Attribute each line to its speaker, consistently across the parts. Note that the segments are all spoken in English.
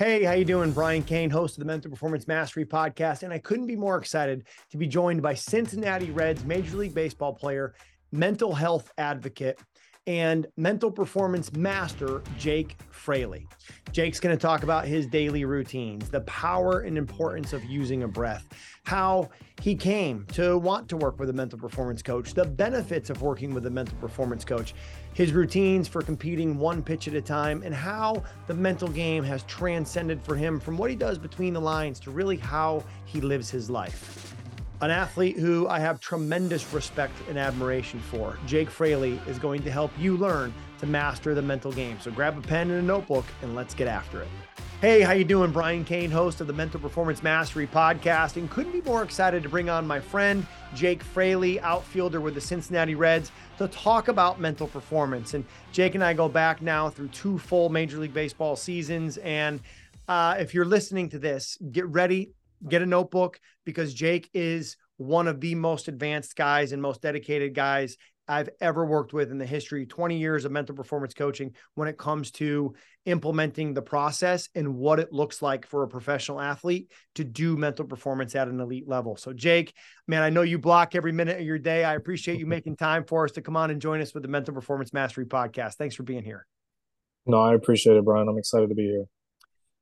Speaker 1: Hey, how you doing? Brian Cain, host of the Mental Performance Mastery podcast, and I couldn't be more excited to be joined by Cincinnati Reds Major League Baseball player, mental health advocate, and mental performance master, Jake Fraley. Jake's going to talk about his daily routines, the power and importance of using a breath, how he came to want to work with a mental performance coach, the benefits of working with a mental performance coach, his routines for competing one pitch at a time, and how the mental game has transcended for him from what he does between the lines to really how he lives his life. An athlete who I have tremendous respect and admiration for, Jake Fraley, is going to help you learn to master the mental game. So grab a pen and a notebook and let's get after it. Hey, how you doing? Brian Cain, host of the Mental Performance Mastery podcast, and couldn't be more excited to bring on my friend Jake Fraley, outfielder with the Cincinnati Reds, to talk about mental performance. And Jake and I go back now through two full Major League Baseball seasons. And uh, if you're listening to this, get ready, get a notebook, because Jake is one of the most advanced guys and most dedicated guys I've ever worked with in the history 20 years of mental performance coaching when it comes to implementing the process and what it looks like for a professional athlete to do mental performance at an elite level. So, Jake, man, I know you block every minute of your day. I appreciate you making time for us to come on and join us with the Mental Performance Mastery podcast. Thanks for being here.
Speaker 2: No, I appreciate it, Brian. I'm excited to be here.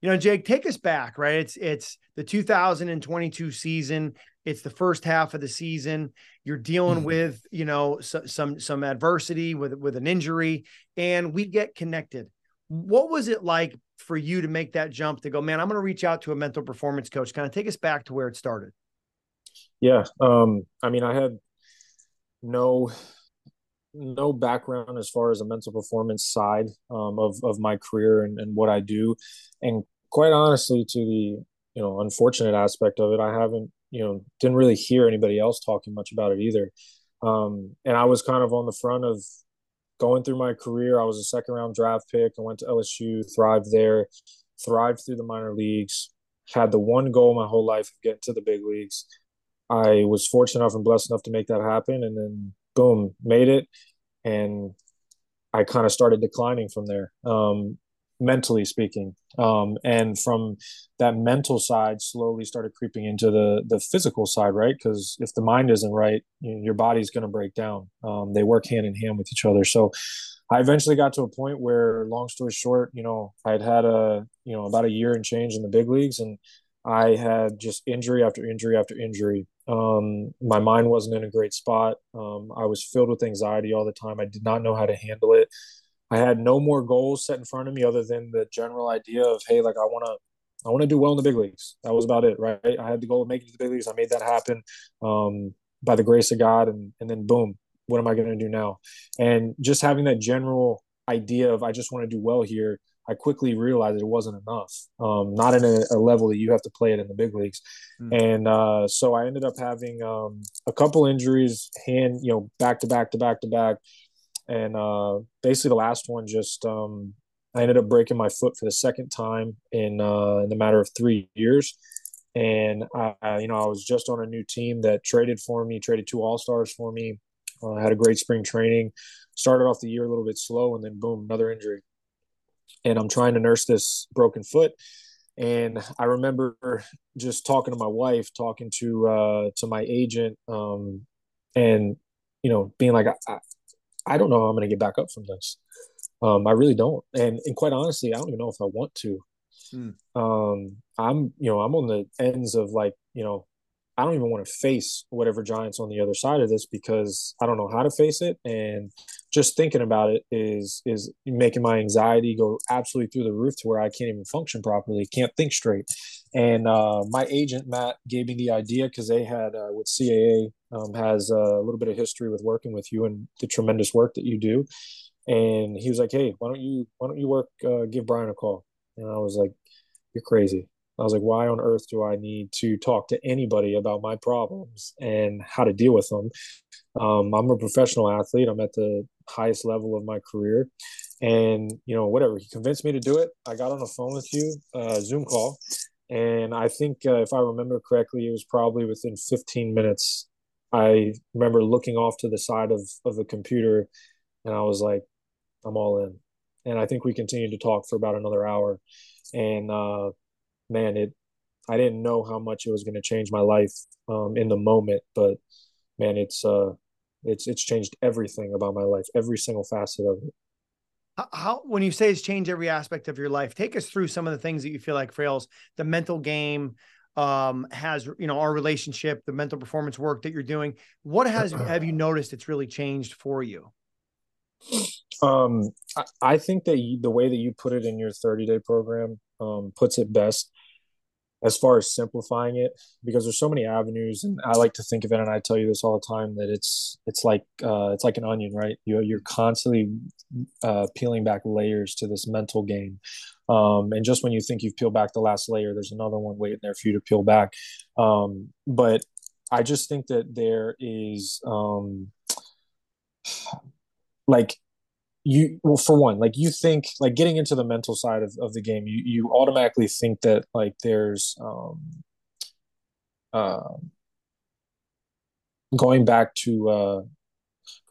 Speaker 1: You know, Jake, take us back, right? It's it's the 2022 season. It's the first half of the season. You're dealing mm-hmm. with, you know, so, some some adversity with with an injury, and we get connected. What was it like for you to make that jump to go, man? I'm going to reach out to a mental performance coach. Kind of take us back to where it started.
Speaker 2: Yeah, um, I mean, I had no no background as far as a mental performance side um, of of my career and, and what I do, and quite honestly, to the you know unfortunate aspect of it, I haven't you know didn't really hear anybody else talking much about it either. Um, and I was kind of on the front of going through my career. I was a second round draft pick. I went to LSU, thrived there, thrived through the minor leagues. Had the one goal my whole life of getting to the big leagues. I was fortunate enough and blessed enough to make that happen, and then boom, made it. And I kind of started declining from there, um, mentally speaking. Um, and from that mental side, slowly started creeping into the the physical side, right? Because if the mind isn't right, you know, your body's going to break down. Um, they work hand in hand with each other. So I eventually got to a point where, long story short, you know, I'd had a you know about a year and change in the big leagues, and I had just injury after injury after injury. Um, my mind wasn't in a great spot. Um, I was filled with anxiety all the time. I did not know how to handle it. I had no more goals set in front of me other than the general idea of, hey, like I want to, I want to do well in the big leagues. That was about it, right? I had the goal of making it to the big leagues. I made that happen um, by the grace of God, and and then boom, what am I going to do now? And just having that general idea of I just want to do well here I quickly realized it wasn't enough, um, not in a, a, level that you have to play it in the big leagues. Mm. And uh, so I ended up having um, a couple injuries, hand, you know, back to back to back to back. And uh, basically, the last one just um, I ended up breaking my foot for the second time in uh, in the matter of three years. And I, you know, I was just on a new team that traded for me, traded two All Stars for me. Uh, had a great spring training. Started off the year a little bit slow, and then boom, another injury and I'm trying to nurse this broken foot. And I remember just talking to my wife, talking to uh, to my agent, um, and you know, being like, I, I don't know how I'm going to get back up from this. Um, I really don't. And and quite honestly, I don't even know if I want to. Hmm. Um, I'm you know I'm on the ends of like you know I don't even want to face whatever giants on the other side of this because I don't know how to face it. And just thinking about it is is making my anxiety go absolutely through the roof to where I can't even function properly, can't think straight. And uh, my agent Matt gave me the idea because they had uh, with CAA um, has a little bit of history with working with you and the tremendous work that you do. And he was like, "Hey, why don't you why don't you work uh, give Brian a call?" And I was like, "You're crazy." I was like, why on earth do I need to talk to anybody about my problems and how to deal with them? Um, I'm a professional athlete. I'm at the highest level of my career. And, you know, whatever. He convinced me to do it. I got on the phone with you, uh, Zoom call. And I think, uh, if I remember correctly, it was probably within 15 minutes. I remember looking off to the side of, of the computer and I was like, I'm all in. And I think we continued to talk for about another hour and uh, man, it I didn't know how much it was going to change my life um, in the moment, but man, it's uh, it's it's changed everything about my life, every single facet of it.
Speaker 1: How, when you say it's changed every aspect of your life, take us through some of the things that you feel like Frails, the mental game, um, has you know our relationship, the mental performance work that you're doing. What has have you noticed it's really changed for you?
Speaker 2: Um, I, I think that you, the way that you put it in your 30 day program um, puts it best as far as simplifying it because there's so many avenues and i like to think of it and i tell you this all the time that it's it's like uh, it's like an onion right you, you're constantly uh, peeling back layers to this mental game um, and just when you think you've peeled back the last layer, there's another one waiting there for you to peel back. Um, but I just think that there is um, like you well for one like you think like getting into the mental side of, of the game you you automatically think that like there's um uh going back to uh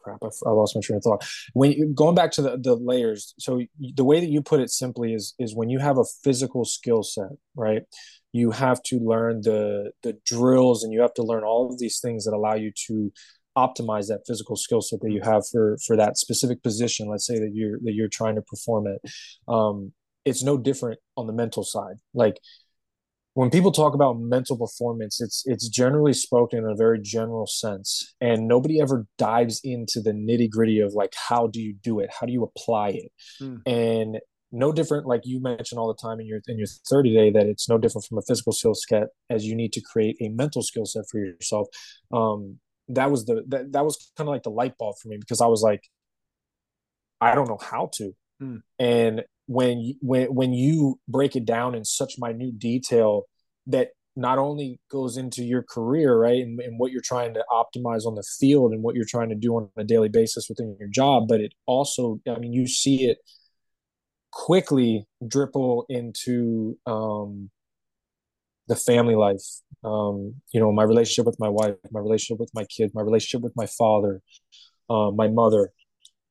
Speaker 2: crap, I, I, lost my train of thought. When going back to the, the layers, so the way that you put it simply is is when you have a physical skill set, right? You have to learn the the drills, and you have to learn all of these things that allow you to optimize that physical skill set that you have for for that specific position. Let's say that you're that you're trying to perform it. Um, it's no different on the mental side. Like when people talk about mental performance it's it's generally spoken in a very general sense and nobody ever dives into the nitty gritty of like how do you do it how do you apply it mm. and no different like you mentioned all the time in your in your 30 day that it's no different from a physical skill set as you need to create a mental skill set for yourself um that was the that, that was kind of like the light bulb for me because i was like i don't know how to mm. and when you, when when you break it down in such minute detail that not only goes into your career right and, and, what you're trying to optimize on the field and what you're trying to do on a daily basis within your job but it also i mean you see it quickly dribble into um, the family life um, you know my relationship with my wife my relationship with my kid my relationship with my father uh, my mother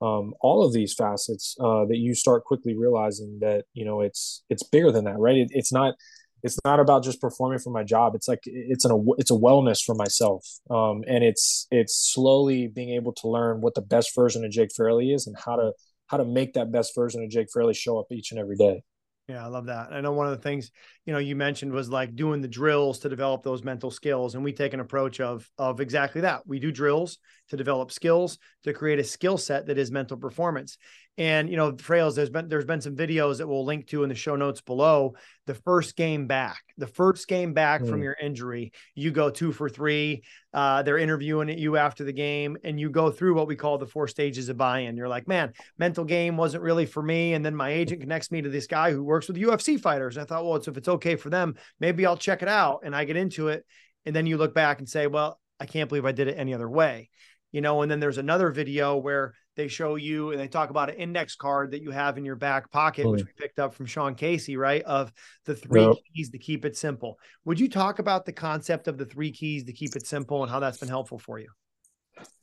Speaker 2: um, all of these facets uh, that you start quickly realizing that you know it's it's bigger than that right? It, it's not it's not about just performing for my job. It's like it's an it's a wellness for myself um, and it's it's slowly being able to learn what the best version of jake Fraley is and how to how to make that best version of jake Fraley show up each and every day
Speaker 1: yeah, I love that. I know one of the things, you know, you mentioned was like doing the drills to develop those mental skills. And we take an approach of of exactly that. We do drills to develop skills, to create a skill set that is mental performance. And you know, Frails, there's been there's been some videos that we'll link to in the show notes below. The first game back, the first game back mm. from your injury, you go two for three. Uh, they're interviewing you after the game, and you go through what we call the four stages of buy-in. You're like, man, mental game wasn't really for me. And then my agent connects me to this guy who works with UFC fighters. And I thought, well, it's, if it's okay for them, maybe I'll check it out. And I get into it, and then you look back and say, well, I can't believe I did it any other way you know, and then there's another video where they show you and they talk about an index card that you have in your back pocket, which we picked up from Sean Casey, right? Of the three yep. keys to keep it simple. Would you talk about the concept of the three keys to keep it simple and how that's been helpful for you?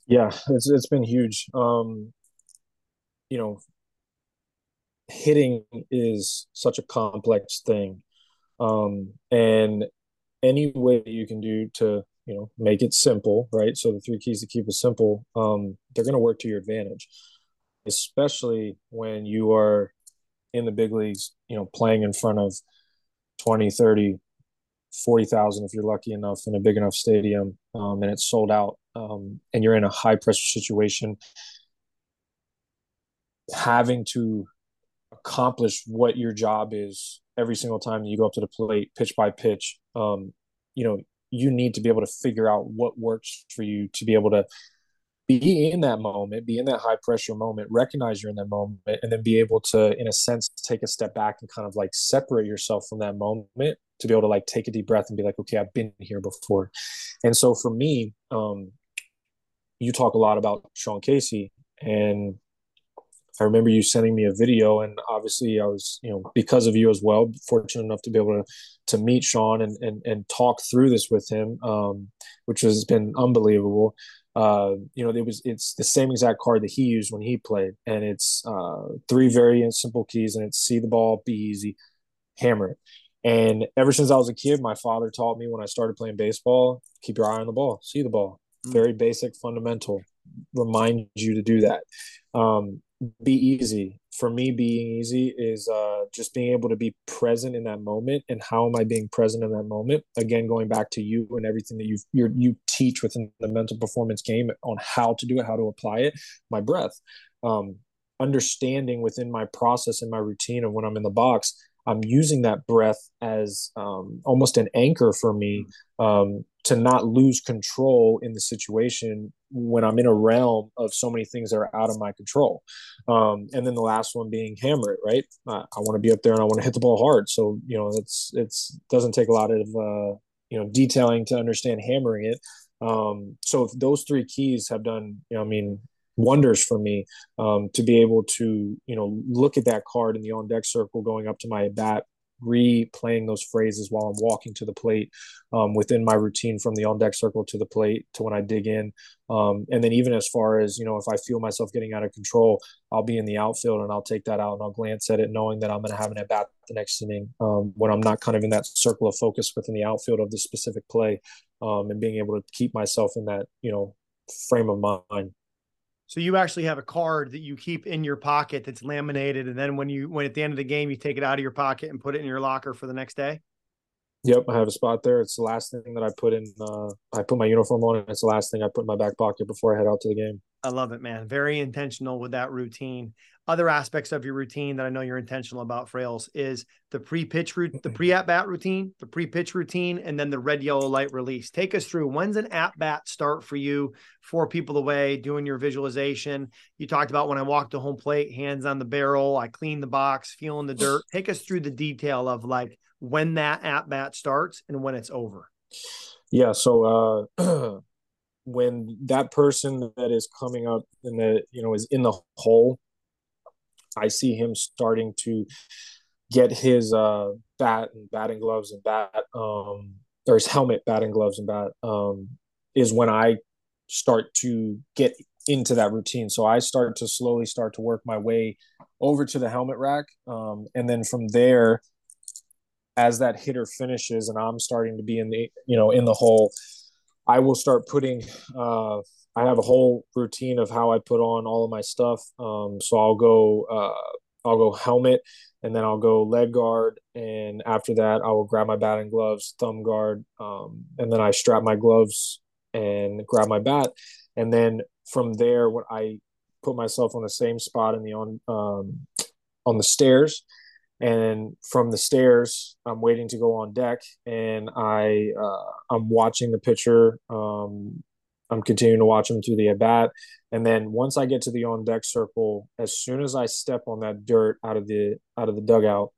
Speaker 2: Yeah, it's it's been huge. Um, you know, hitting is such a complex thing. Um, and any way you can do to you know make it simple right? So the three keys to keep it simple um, they're going to work to your advantage especially when you are in the big leagues you know playing in front of 20 30 40,000 if you're lucky enough in a big enough stadium um, and it's sold out um, and you're in a high pressure situation having to accomplish what your job is every single time you go up to the plate pitch by pitch um, you know you need to be able to figure out what works for you to be able to be in that moment, be in that high pressure moment, recognize you're in that moment, and then be able to, in a sense, take a step back and kind of like separate yourself from that moment to be able to like take a deep breath and be like, okay, I've been here before. And so for me, um, you talk a lot about Sean Casey, and I remember you sending me a video, and obviously I was, you know, because of you as well, fortunate enough to be able to to meet Sean and and, and talk through this with him, um, which has been unbelievable. Uh, you know, it was it's the same exact card that he used when he played, and it's uh, three very simple keys, and it's see the ball, be easy, hammer it. And ever since I was a kid, my father taught me when I started playing baseball, keep your eye on the ball, see the ball. Mm. Very basic, fundamental. Remind you to do that. Um, be easy. For me, being easy is uh, just being able to be present in that moment. And how am I being present in that moment? Again, going back to you and everything that you you teach within the mental performance game on how to do it, how to apply it. My breath, um, understanding within my process and my routine of when I'm in the box. I'm using that breath as um, almost an anchor for me um, to not lose control in the situation when I'm in a realm of so many things that are out of my control. Um, and then the last one being hammer it, right? I, I want to be up there and I want to hit the ball hard. So, you know, it's, it's doesn't take a lot of, uh, you know, detailing to understand hammering it. Um, so those three keys have done, you know, I mean, wonders for me um, to be able to, you know, look at that card in the on deck circle going up to my bat replaying those phrases while I'm walking to the plate um, within my routine from the on deck circle to the plate to when I dig in. Um, and then even as far as, you know, if I feel myself getting out of control, I'll be in the outfield and I'll take that out and I'll glance at it knowing that I'm going to have an at bat the next inning um, when I'm not kind of in that circle of focus within the outfield of the specific play um, and being able to keep myself in that, you know, frame of mind.
Speaker 1: So you actually have a card that you keep in your pocket that's laminated, and then when you when at the end of the game you take it out of your pocket and put it in your locker for the next day.
Speaker 2: Yep, I have a spot there. It's the last thing that I put in. Uh, I put my uniform on, and it's the last thing I put in my back pocket before I head out to the game.
Speaker 1: I love it, man. Very intentional with that routine other aspects of your routine that I know you're intentional about, Frails, is the pre-pitch route, the pre-at-bat routine, the pre-pitch routine, and then the red yellow light release. Take us through when's an at-bat start for you, four people away, doing your visualization. You talked about when I walk to home plate, hands on the barrel, I clean the box, feeling the dirt. Take us through the detail of like when that at-bat starts and when it's over.
Speaker 2: Yeah. So uh when that person that is coming up and that you know is in the hole I see him starting to get his uh, bat and batting gloves and bat, um, or his helmet, batting gloves and bat, um, is when I start to get into that routine. So I start to slowly start to work my way over to the helmet rack, um, and then from there, as that hitter finishes and I'm starting to be in the you know in the hole, I will start putting. Uh, I have a whole routine of how I put on all of my stuff. Um, so I'll go, uh, I'll go helmet, and then I'll go leg guard, and after that I will grab my batting gloves, thumb guard, um, and then I strap my gloves and grab my bat, and then from there, when I put myself on the same spot in the on um, on the stairs, and from the stairs i'm waiting to go on deck and i uh, i'm watching the pitcher um, i'm continuing to watch him through the at bat and then once i get to the on deck circle as soon as i step on that dirt out of the out of the dugout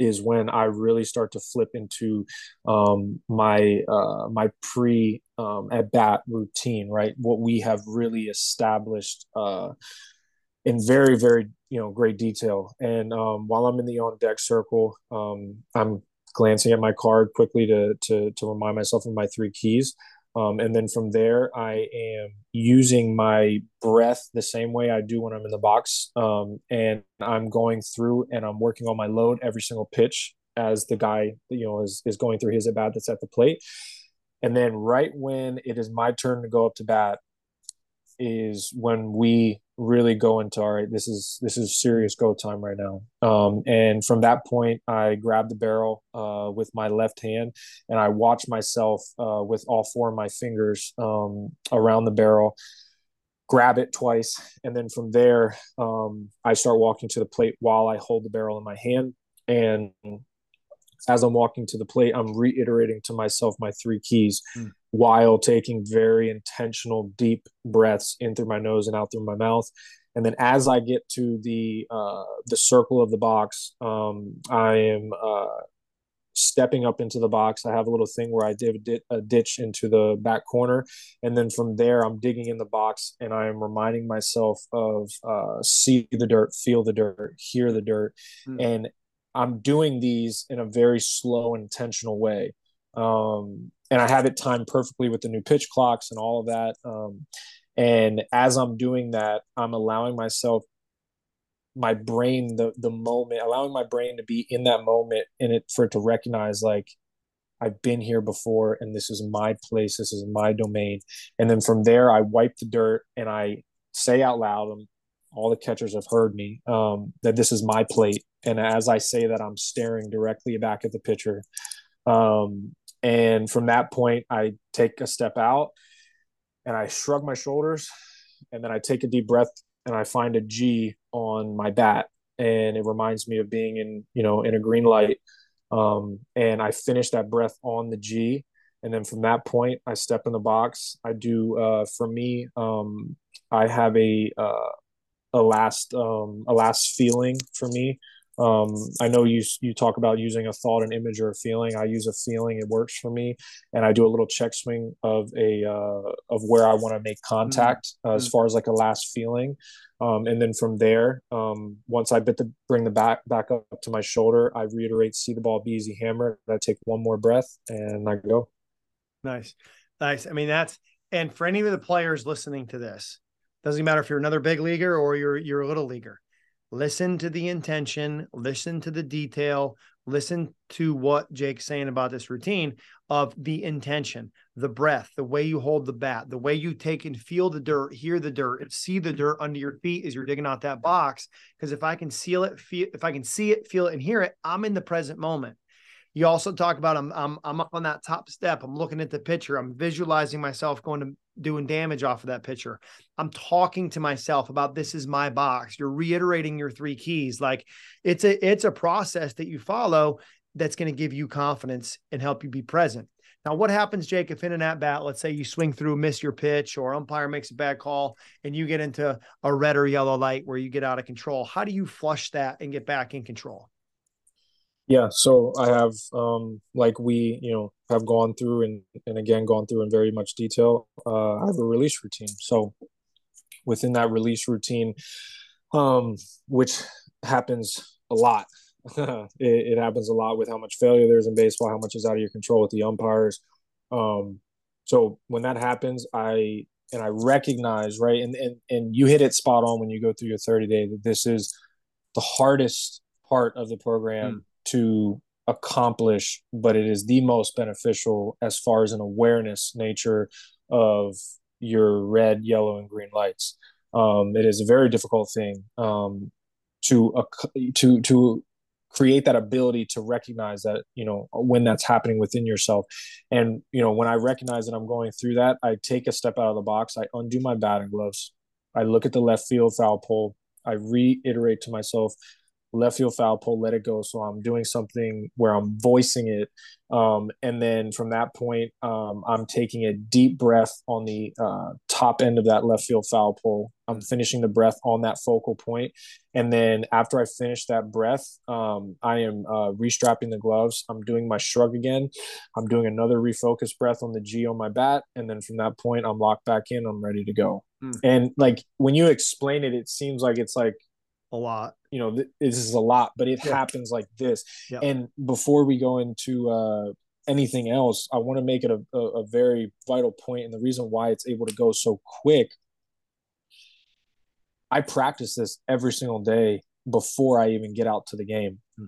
Speaker 2: is when I really start to flip into um, my uh, my pre um, at bat routine, right? What we have really established uh, in very very you know great detail. And um, while i'm in the on deck circle um, i'm glancing at my card quickly to to to remind myself of my three keys um, and then from there i am using my breath the same way i do when i'm in the box. Um, and i'm going through and i'm working on my load every single pitch as the guy you know is, is going through his at bat that's at the plate. And then right when it is my turn to go up to bat is when we really go into all right this is this is serious go time right now. Um, and from that point i grab the barrel uh, with my left hand and i watch myself uh, with all four of my fingers um, around the barrel grab it twice. And then from there um, i start walking to the plate while i hold the barrel in my hand. And as i'm walking to the plate i'm reiterating to myself my three keys. Mm while taking very intentional deep breaths in through my nose and out through my mouth. And then as i get to the uh, the circle of the box um, i am uh, stepping up into the box. I have a little thing where i did a ditch into the back corner. And then from there i'm digging in the box and i am reminding myself of uh, see the dirt feel the dirt hear the dirt. Mm. and i'm doing these in a very slow intentional way um, and I have it timed perfectly with the new pitch clocks and all of that. Um, and as I'm doing that, I'm allowing myself my brain the the moment allowing my brain to be in that moment and it for it to recognize like I've been here before and this is my place this is my domain. And then from there I wipe the dirt and I say out loud and all the catchers have heard me um, that this is my plate. And as I say that I'm staring directly back at the pitcher. Um, and from that point I take a step out and I shrug my shoulders and then I take a deep breath and I find a G on my bat and it reminds me of being in, you know, in a green light. Um, and I finish that breath on the G. And then from that point, I step in the box. I do, uh, for me, um, I have a, uh, a last, um, a last feeling for me um, I know you you talk about using a thought, an image, or a feeling. I use a feeling; it works for me, and I do a little check swing of a uh, of where I want to make contact mm-hmm. uh, as far as like a last feeling, um, and then from there, um, once I bit the bring the back back up to my shoulder, I reiterate, see the ball, be easy, hammer. I take one more breath, and I go.
Speaker 1: Nice, nice. I mean, that's and for any of the players listening to this, doesn't matter if you're another big leaguer or you're you're a little leaguer listen to the intention, listen to the detail, listen to what Jake's saying about this routine of the intention, the breath, the way you hold the bat, the way you take and feel the dirt, hear the dirt, see the dirt under your feet as you're digging out that box. Because if I can seal it, feel if I can see it, feel it, and hear it, I'm in the present moment. You also talk about I'm I'm I'm up on that top step. I'm looking at the pitcher. I'm visualizing myself going to doing damage off of that pitcher. I'm talking to myself about this is my box. You're reiterating your three keys. Like it's a it's a process that you follow that's going to give you confidence and help you be present. Now, what happens, Jake, if in an at bat, let's say you swing through, miss your pitch, or umpire makes a bad call, and you get into a red or yellow light where you get out of control? How do you flush that and get back in control?
Speaker 2: Yeah, so I have um like we, you know, have gone through and and again gone through in very much detail. Uh I have a release routine. So within that release routine um which happens a lot. it, it, happens a lot with how much failure there's in baseball, how much is out of your control with the umpires. Um so when that happens, I and I recognize, right? And and and you hit it spot on when you go through your 30 day that this is the hardest part of the program mm to accomplish, but it is the most beneficial as far as an awareness nature of your red, yellow, and green lights. Um, it is a very difficult thing um, to to to create that ability to recognize that you know when that's happening within yourself and you know when i recognize that i'm going through that i take a step out of the box i undo my batting gloves i look at the left field foul pole i reiterate to myself left field foul pole, let it go. So I'm doing something where I'm voicing it. Um, and then from that point, um, I'm taking a deep breath on the uh, top end of that left field foul pole. I'm finishing the breath on that focal point. And then after I finish that breath, um, I am uh, restrapping the gloves. I'm doing my shrug again. I'm doing another refocus breath on the G on my bat. And then from that point, I'm locked back in. I'm ready to go. Mm. And like when you explain it, it seems like it's like
Speaker 1: a lot
Speaker 2: you know th- this is a lot but it yeah. happens like this yeah. and before we go into uh anything else i want to make it a, a, a, very vital point. point and the reason why it's able to go so quick i practice this every single day before i even get out to the game hmm.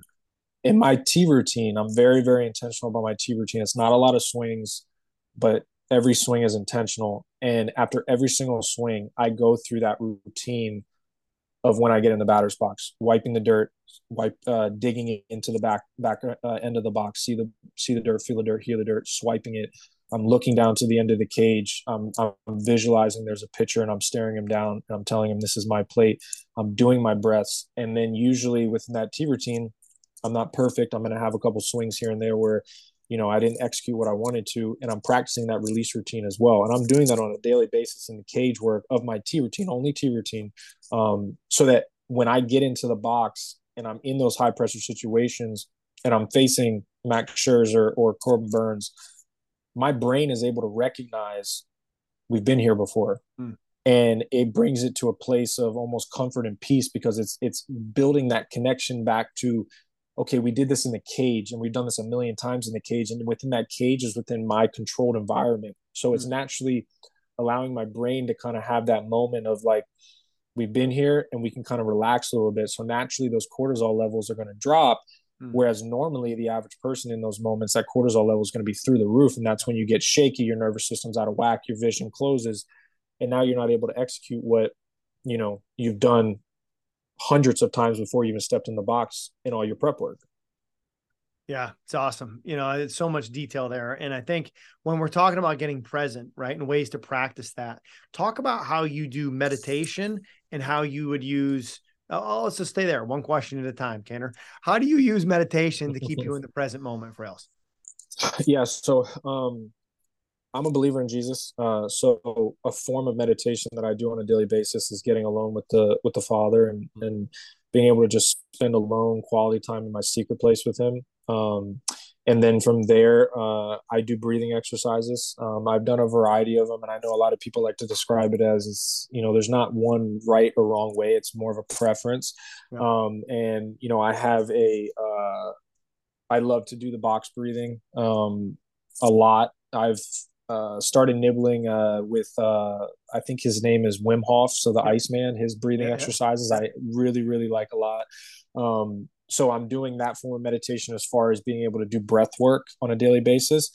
Speaker 2: in my t routine i'm very very intentional about my t routine it's not a lot of swings but every swing is intentional and after every single swing i go through that routine of when I get in the batter's box, wiping the dirt, wipe, uh, digging into the back back uh, end of the box, see the see the dirt, feel the dirt, hear the dirt, swiping it. I'm looking down to the end of the cage. I'm, I'm visualizing there's a pitcher and I'm staring him down and I'm telling him this is my plate. I'm doing my breaths, and then usually within that T routine, I'm not perfect. I'm going to have a couple swings here and there where you know, I didn't execute what I wanted to, and I'm practicing that release routine as well. And I'm doing that on a daily basis in the cage work of my T routine, only T routine, um, so that when I get into the box and I'm in those high pressure situations and I'm facing Max Scherzer or Corbin Burnes my brain is able to recognize we've been here before. Mm. And it brings it to a place of almost comfort and peace because it's it's building that connection back to okay, we did this in the cage and we've done this a million times in the cage. And within that cage is within my controlled environment. So it's mm-hmm. naturally allowing my brain to kind of have that moment of like, we've been here and we can kind of relax a little bit. So naturally, those cortisol levels are going to drop. Mm. Whereas normally, the average person in those moments, that cortisol level is going to be through the roof. And that's when you get shaky, your nervous system's out of whack, your vision closes. And now you're not able to execute what you know you've done hundreds of times before you even stepped in the box in all your prep work.
Speaker 1: Yeah, it's awesome. You know, it's so much detail there. And I think when we're talking about getting present, right, and ways to practice that, talk about how you do meditation and how you would use. Oh, let's just stay there. One question at a time, Kaner. How do you use meditation to keep you in the present moment, for Frails?
Speaker 2: Yeah, so um, I'm a believer in Jesus. Uh, so a form of meditation that I do on a daily basis is getting alone with the with the Father and and being able to just spend alone quality time in my secret place with Him. Um, and then from there, uh, I do breathing exercises. Um, I've done a variety of them, and I know a lot of people like to describe it as, you know, there's not one right or wrong way. It's more of a preference. Yeah. Um, and you know, I have a, uh, I love to do the box breathing um, a lot. I've uh, started nibbling uh, with uh, I think his name is Wim Hof, so the Iceman. His breathing yeah, exercises I really really like a lot. Um, so I'm doing that form of meditation as far as being able to do breath work on a daily basis,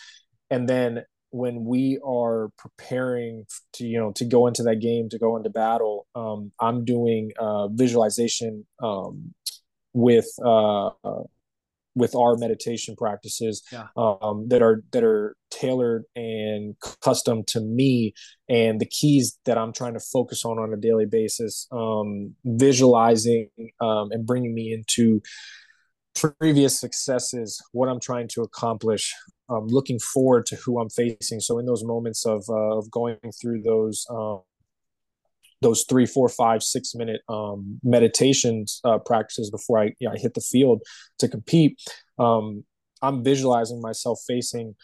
Speaker 2: and then when we are preparing to you know to go into that game to go into battle, um, I'm doing uh, visualization um, with uh, with our meditation practices yeah. um, that are that are tailored and custom to me and the keys that I'm trying to focus on on a daily basis, um, visualizing um, and bringing me into previous successes, what I'm trying to accomplish, um, looking forward to who I'm facing. So in those moments of uh, of going through those um, those three, four, five, six minute um, meditations uh, practices before I, you know, I hit the field to compete. Um, I'm visualizing myself facing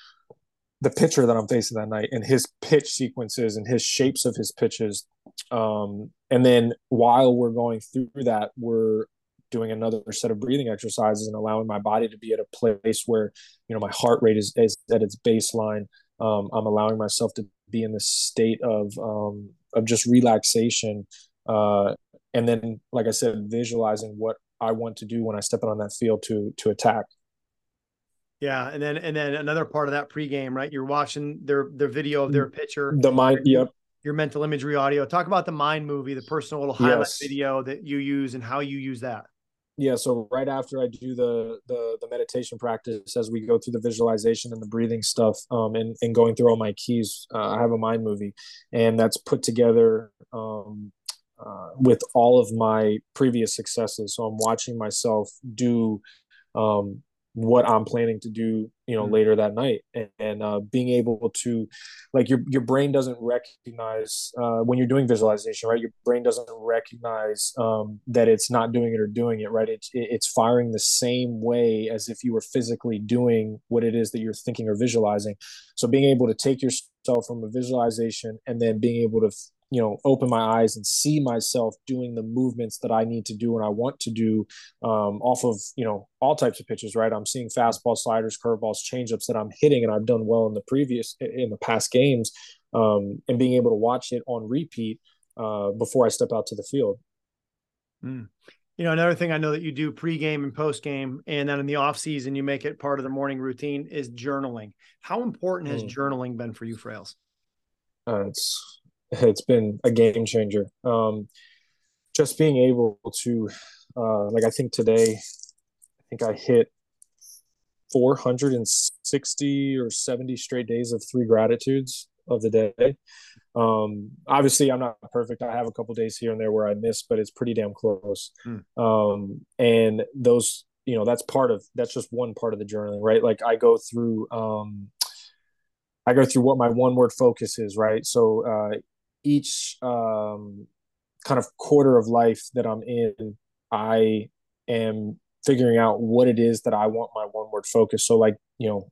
Speaker 2: the pitcher that I'm facing that night and his pitch sequences and his shapes of his pitches. Um, and then while we're going through that, we're doing another set of breathing exercises and allowing my body to be at a place where, you know, my heart rate is, is at its baseline. Um, I'm allowing myself to be in this state of um, of just relaxation uh, and then like i said visualizing what i want to do when i step out on that field to to attack.
Speaker 1: Yeah and then and then another part of that pregame right? You're watching their their video of their pitcher
Speaker 2: the mind yep.
Speaker 1: Your mental imagery audio. Talk about the mind movie the personal little highlight yes. video that you use and how you use that
Speaker 2: yeah so right after i do the the the meditation practice as we go through the visualization and the breathing stuff um and, and going through all my keys uh, i have a mind movie and that's put together um uh, with all of my previous successes. So i'm watching myself do um what I'm planning to do, you know, mm-hmm. later that night, and, and uh, being able to, like, your your brain doesn't recognize uh, when you're doing visualization, right? Your brain doesn't recognize um, that it's not doing it or doing it, right? It's it's firing the same way as if you were physically doing what it is that you're thinking or visualizing. So being able to take yourself from a visualization and then being able to you know open my eyes and see myself doing the movements that i need to do and i want to do um, off of you know all types of pitches right i'm seeing fastball sliders curveballs changeups that i'm hitting and i've done well in the previous in the past games um, and being able to watch it on repeat uh, before i step out to the field
Speaker 1: mm. you know another thing i know that you do pregame and postgame and then in the off season you make it part of the morning routine is journaling how important has mm. journaling been for you frails
Speaker 2: uh, it's it's been a game changer. Um, just being able to, uh, like, I think today, I think I hit 460 or 70 straight days of three gratitudes of the day. Um, obviously, I'm not perfect. I have a couple days here and there where I miss, but it's pretty damn close. Mm. Um, and those, you know, that's part of that's just one part of the journaling, right? Like I go through, um, I go through what my one word focus is, right? So uh, each um, kind of quarter of life that I'm in, I am figuring out what it is that I want my one word focus. So, like, you know,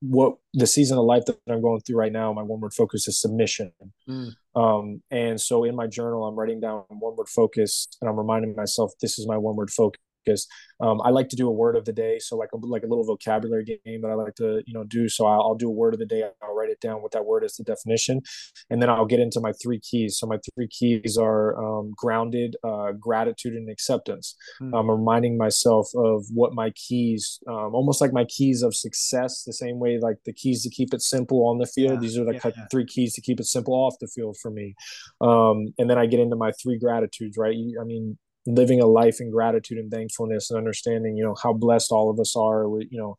Speaker 2: what the season of life that I'm going through right now, my one word focus is submission. Mm. Um, and so in my journal, I'm writing down one word focus and I'm reminding myself, this is my one word focus. Focus. Um, I like to do a word of the day, so like a, like a little vocabulary game that I like to you know do. So I'll, I'll do a word of the day. I'll write it down what that word is, the definition, and then I'll get into my three keys. So my three keys are um, grounded, uh, gratitude, and acceptance. Mm. I'm reminding myself of what my keys, um, almost like my keys of success, the same way like the keys to keep it simple on the field. Yeah. These are the yeah, yeah. three keys to keep it simple off the field for me. Um, and then I get into my three gratitudes. Right? I mean, living a life in gratitude and thankfulness and understanding, you know, how blessed all of us are. With, you know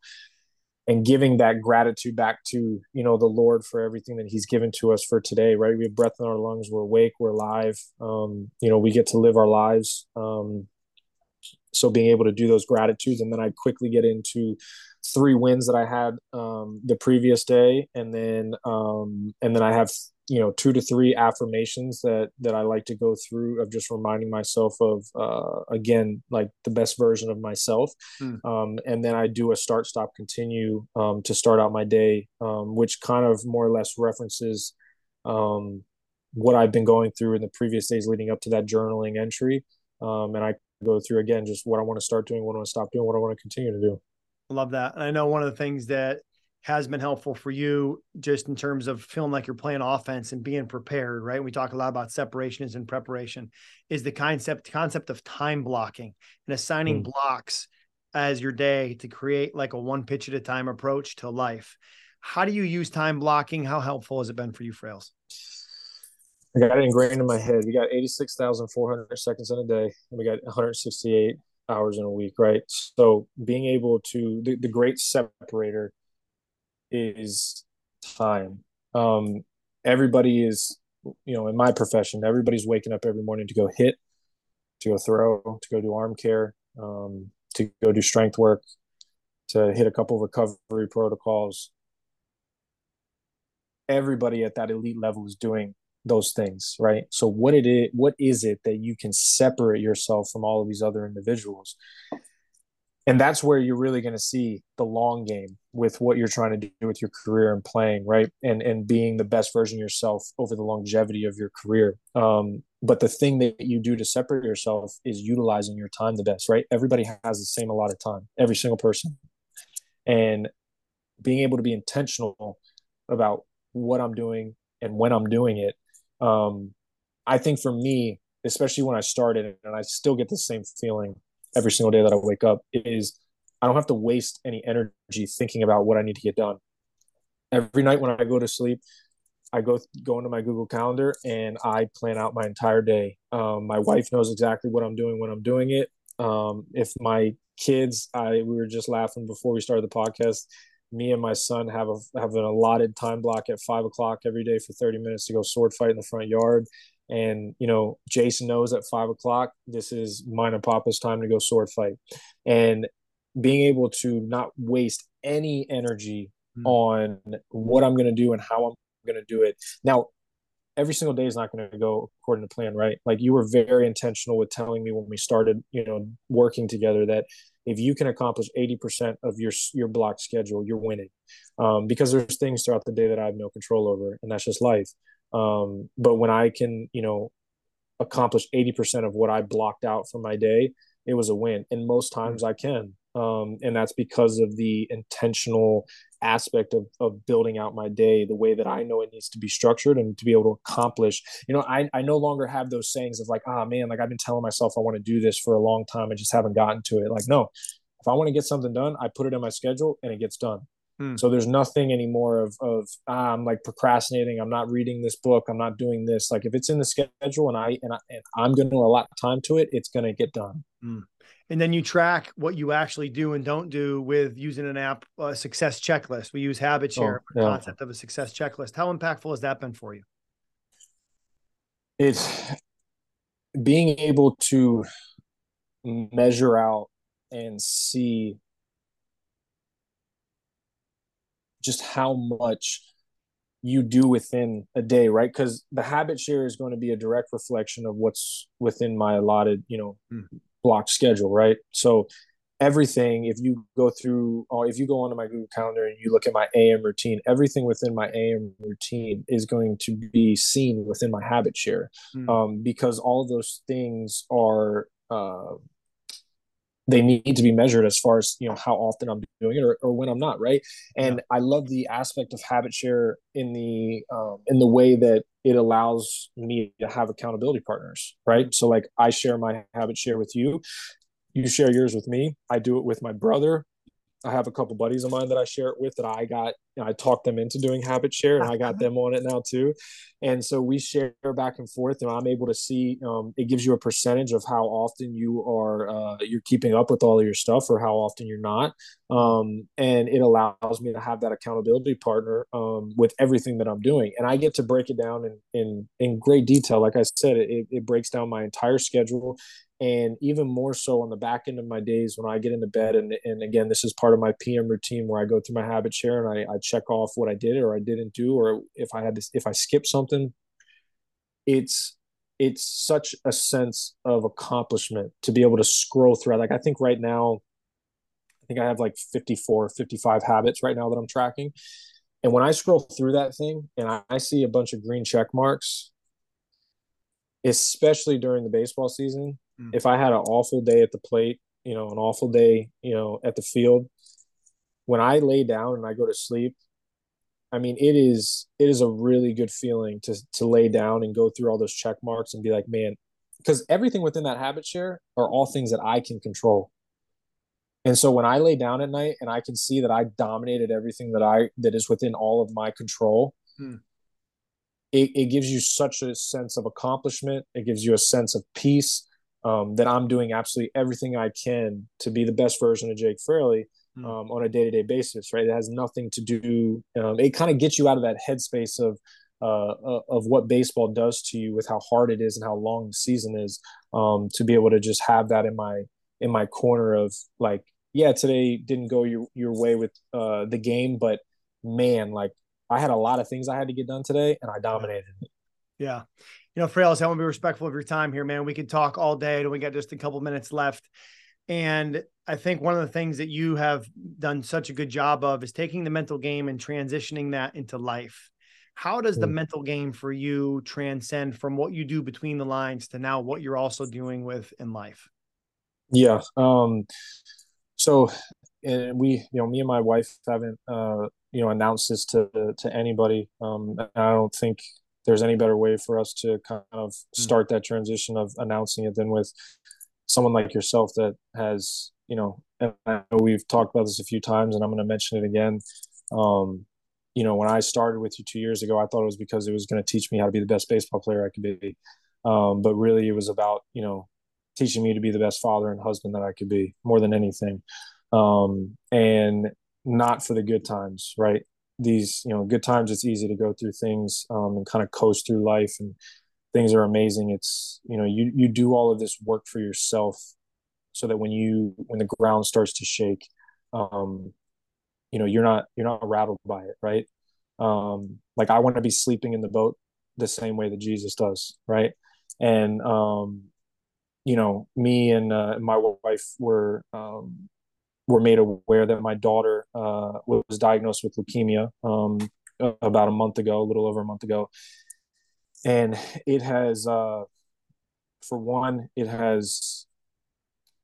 Speaker 2: and giving that gratitude back to you know the lord for everything that he's given to us for today right we have breath in our lungs we're awake we're alive um, you know we get to live our lives um, so being able to do those gratitudes and then i quickly get into three wins that i had um, the previous day and then um, and then i have you know two to three affirmations that that i like to go through of just reminding myself of uh, again like the best version of myself. Hmm. um, and then i do a start stop continue um, to start out my day um, which kind of more or less references um, what i've been going through in the previous days leading up to that journaling entry. Um, and i go through again just what i want to start doing what i want to stop doing what i want to continue to do.
Speaker 1: Love that. And i know one of the things that has been helpful for you just in terms of feeling like you're playing offense and being prepared, right? We talk a lot about separation is in preparation, is the concept concept of time blocking and assigning mm. blocks as your day to create like a one pitch at a time approach to life. How do you use time blocking? How helpful has it been for you, Frails?
Speaker 2: I got it ingrained in my head. We got 86,400 seconds in a day, and we got 168 hours in a week, right? So being able to, the, the great separator is time. Um, everybody is, you know, in my profession, everybody's waking up every morning to go hit, to go throw, to go do arm care, um, to go do strength work, to hit a couple recovery protocols. Everybody at that elite level is doing those things, right? So what it is, what is it that you can separate yourself from all of these other individuals? And that's where you're really going to see the long game with what you're trying to do with your career and playing right? And and being the best version of yourself over the longevity of your career. Um, but the thing that you do to separate yourself is utilizing your time the best right? Everybody has the same amount of time every single person. And being able to be intentional about what i'm doing and when i'm doing it um, i think for me especially when i started and i still get the same feeling every single day that I wake up is I don't have to waste any energy thinking about what I need to get done. Every night when I go to sleep, I go go into my Google Calendar and I plan out my entire day. Um, my wife knows exactly what I'm doing when I'm doing it. Um, if my kids, I we were just laughing before we started the podcast. Me and my son have a have an allotted time block at five o'clock every day for 30 minutes to go sword fight in the front yard. And you know, Jason knows at five o'clock this is mine and Papa's time to go sword fight, and being able to not waste any energy mm. on what I'm going to do and how I'm going to do it. Now, every single day is not going to go according to plan, right? Like you were very intentional with telling me when we started, you know, working together that if you can accomplish 80% of your your block schedule, you're winning. Um, because there's things throughout the day that I have no control over, and that's just life. Um, but when I can, you know, accomplish 80% of what I blocked out for my day, it was a win. And most times I can. Um, and that's because of the intentional aspect of, of building out my day the way that I know it needs to be structured and to be able to accomplish. You know, I, I no longer have those sayings of like, ah, oh, man, like I've been telling myself I want to do this for a long time. I just haven't gotten to it. Like, no, if I want to get something done, I put it in my schedule and it gets done. Hmm. So there's nothing anymore of of ah, I'm like procrastinating. I'm not reading this book. I'm not doing this. Like if it's in the schedule and I and, I, and I'm going to allot time to it, it's going to get done.
Speaker 1: Hmm. And then you track what you actually do and don't do with using an app, a success checklist. We use HabitShare, oh, yeah. concept of a success checklist. How impactful has that been for you?
Speaker 2: It's being able to measure out and see just how much you do within a day, right? Because the habit share is going to be a direct reflection of what's within my allotted, you know, block schedule, right? So everything, if you go through, or if you go onto my Google Calendar and you look at my AM routine, everything within my AM routine is going to be seen within my HabitShare, mm-hmm. um, because all of those things are. Uh, they need to be measured as far as you know how often I'm doing it or, or when I'm not right. And yeah. I love the aspect of habit share in the um, in the way that it allows me to have accountability partners, right? So like I share my habit share with you, you share yours with me. I do it with my brother. I have a couple buddies of mine that I share it with that I got, you know, I talked them into doing habit share and I got them on it now too. And so we share back and forth and I'm able to see, um, it gives you a percentage of how often you are, uh, you're keeping up with all of your stuff or how often you're not. Um, and it allows me to have that accountability partner, um, with everything that I'm doing. And I get to break it down in, in, in great detail. Like I said, it, it breaks down my entire schedule and even more so on the back end of my days when I get into bed. And, and again, this is part of my PM routine where I go through my habit share and I, I check off what I did or I didn't do, or if I had this, if I skipped something, it's, it's such a sense of accomplishment to be able to scroll through. Like, I think right now, I think I have like 54, 55 habits right now that I'm tracking. And when I scroll through that thing and I, I see a bunch of green check marks, especially during the baseball season, Mm. If I had an awful day at the plate, you know, an awful day, you know, at the field, when I lay down and I go to sleep, I mean, it is it is a really good feeling to to lay down and go through all those check marks and be like, man, because everything within that habit share are all things that I can control. And so when I lay down at night and I can see that I dominated everything that I that is within all of my control, hmm. it, it gives you such a sense of accomplishment. It gives you a sense of peace um, that I'm doing absolutely everything I can to be the best version of Jake Fraley hmm. um, on a day to day basis. Right, it has nothing to do. Um, it kind of gets you out of that headspace of uh, uh, of what baseball does to you with how hard it is and how long the season is. Um, to be able to just have that in my in my corner of like, yeah, today didn't go your your way with uh, the game, but man, like I had a lot of things I had to get done today, and I dominated it.
Speaker 1: Yeah you know, Frails, I want to be respectful of your time here, man. We could talk all day and we got just a couple minutes left. And I think one of the things that you have done such a good job of is taking the mental game and transitioning that into life. How does the mm. mental game for you transcend from what you do between the lines to now what you're also doing with in life?
Speaker 2: Yeah. Um, so, and we, you know, me and my wife haven't, uh, you know, announced this to to anybody. Um, I don't think there's any better way for us to kind of hmm. start that transition of announcing it than with someone like yourself that has, you know, and I know we've talked about this a few times and I'm going to mention it again. Um, you know, when I started with you two years ago, I thought it was because it was going to teach me how to be the best baseball player I could be. Um, but really, it was about, you know, teaching me to be the best father and husband that I could be more than anything. Um, and not for the good times, right? These you know good times it's easy to go through things um, and kind of coast through life and things are amazing. It's you know you you do all of this work for yourself so that when you when the ground starts to shake um you know you're not you're not rattled by it right? Um like i want to be sleeping in the boat the same way that jesus does right? And um you know me and uh, my wife were um were made aware that my daughter uh, was diagnosed with leukemia um, about a month ago, a little over a month ago, and it has, uh, for one, it has,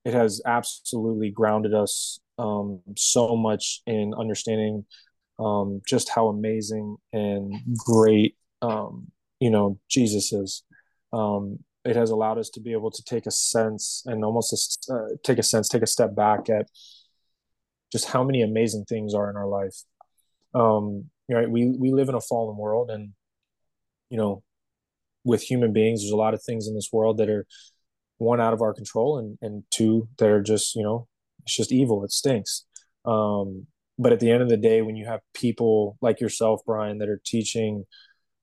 Speaker 2: it has absolutely grounded us um, so much in understanding um, just how amazing and great, um, you know, Jesus is. Um, it has allowed us to be able to take a sense and almost a, uh, take a sense, take a step back at just how many amazing things are in our life. Um, right, we we live in a fallen world, and you know, with human beings, there's a lot of things in this world that are one out of our control, and and two that are just you know, it's just evil. It stinks. Um, but at the end of the day, when you have people like yourself, Brian, that are teaching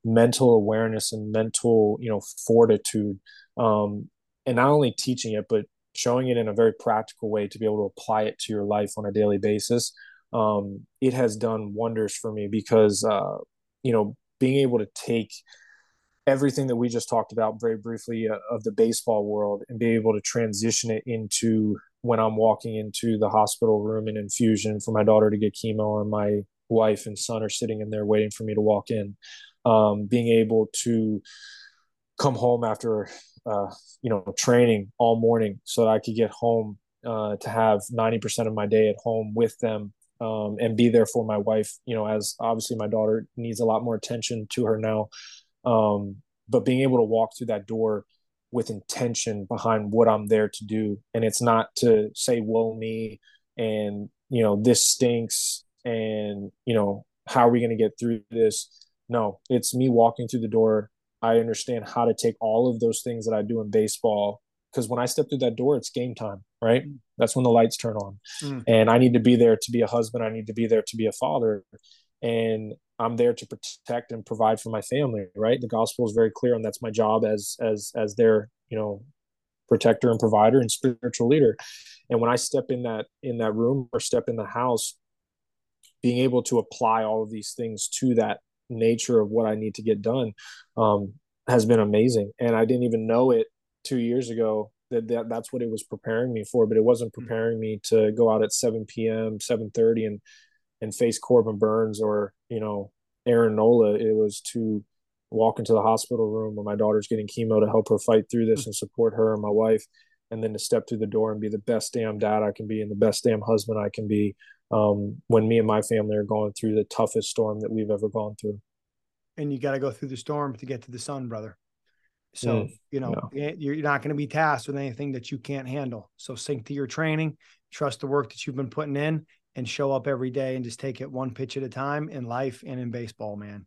Speaker 2: mental awareness and mental you know fortitude um, and not only teaching it but showing it in a very practical way to be able to apply it to your life on a daily basis um, it has done wonders for me because uh, you know being able to take everything that we just talked about very briefly uh, of the baseball world and be able to transition it into when I'm walking into the hospital room in infusion for my daughter to get chemo and my wife and son are sitting in there waiting for me to walk in um, being able to come home after uh, you know training all morning so that I could get home uh, to have 90% of my day at home with them um, and be there for my wife, you know, as obviously my daughter needs a lot more attention to her now. Um, but being able to walk through that door with intention behind what I'm there to do. And it's not to say, whoa, me, and, you know, this stinks, and, you know, how are we going to get through this? No, it's me walking through the door. I understand how to take all of those things that I do in baseball because when I step through that door, it's game time, right? Mm. That's when the lights turn on. Mm. And I need to be there to be a husband. I need to be there to be a father. And I'm there to protect and provide for my family, right? The gospel is very clear, and that's my job as as as their, you know, protector and provider and spiritual leader. And when I step in that in that room or step in the house, being able to apply all of these things to that nature of what I need to get done um, has been amazing. And I didn't even know it two years ago that, that that's what it was preparing me for, but it wasn't mm. preparing me to go out at 7 p.m., 7:30 and and face Corbin Burnes or you know Aaron Nola. It was to walk into the hospital room where my daughter's getting chemo to help her fight through this mm. and support her and my wife, and then to step through the door and be the best damn dad I can be and the best damn husband I can be um, when me and my family are going through the toughest storm that we've ever gone through.
Speaker 1: And you got to go through the storm to get to the sun, brother. So, mm, you know, yeah. you're not going to be tasked with anything that you can't handle. So, sink to your training, trust the work that you've been putting in, and show up every day and just take it one pitch at a time in life and in baseball, man.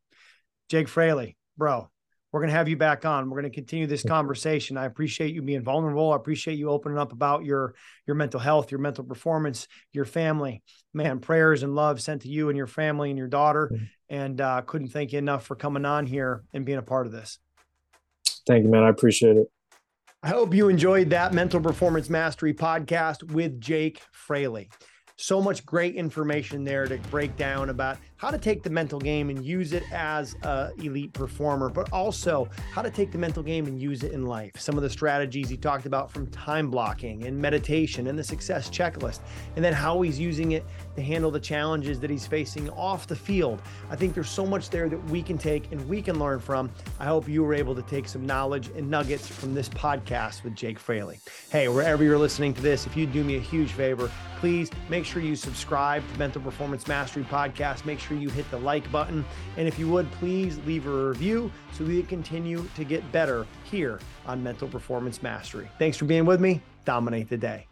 Speaker 1: Jake Fraley, bro, we're going to have you back on. We're going to continue this conversation. I appreciate you being vulnerable. I appreciate you opening up about your your mental health, your mental performance, your family. Man, prayers and love sent to you and your family and your daughter. And uh, couldn't thank you enough for coming on here and being a part of this.
Speaker 2: Thank you, man. I appreciate it.
Speaker 1: I hope you enjoyed that Mental Performance Mastery podcast with Jake Fraley. So much great information there to break down about how to take the mental game and use it as a elite performer, but also how to take the mental game and use it in life. Some of the strategies he talked about from time blocking and meditation and the success checklist, and then how he's using it to handle the challenges that he's facing off the field. I think there's so much there that we can take and we can learn from. I hope you were able to take some knowledge and nuggets from this podcast with Jake Fraley. Hey, wherever you're listening to this, if you do me a huge favor, please make sure you subscribe to Mental Performance Mastery Podcast. Make sure you hit the like button. And if you would, please leave a review so we can continue to get better here on Mental Performance Mastery. Thanks for being with me. Dominate the day.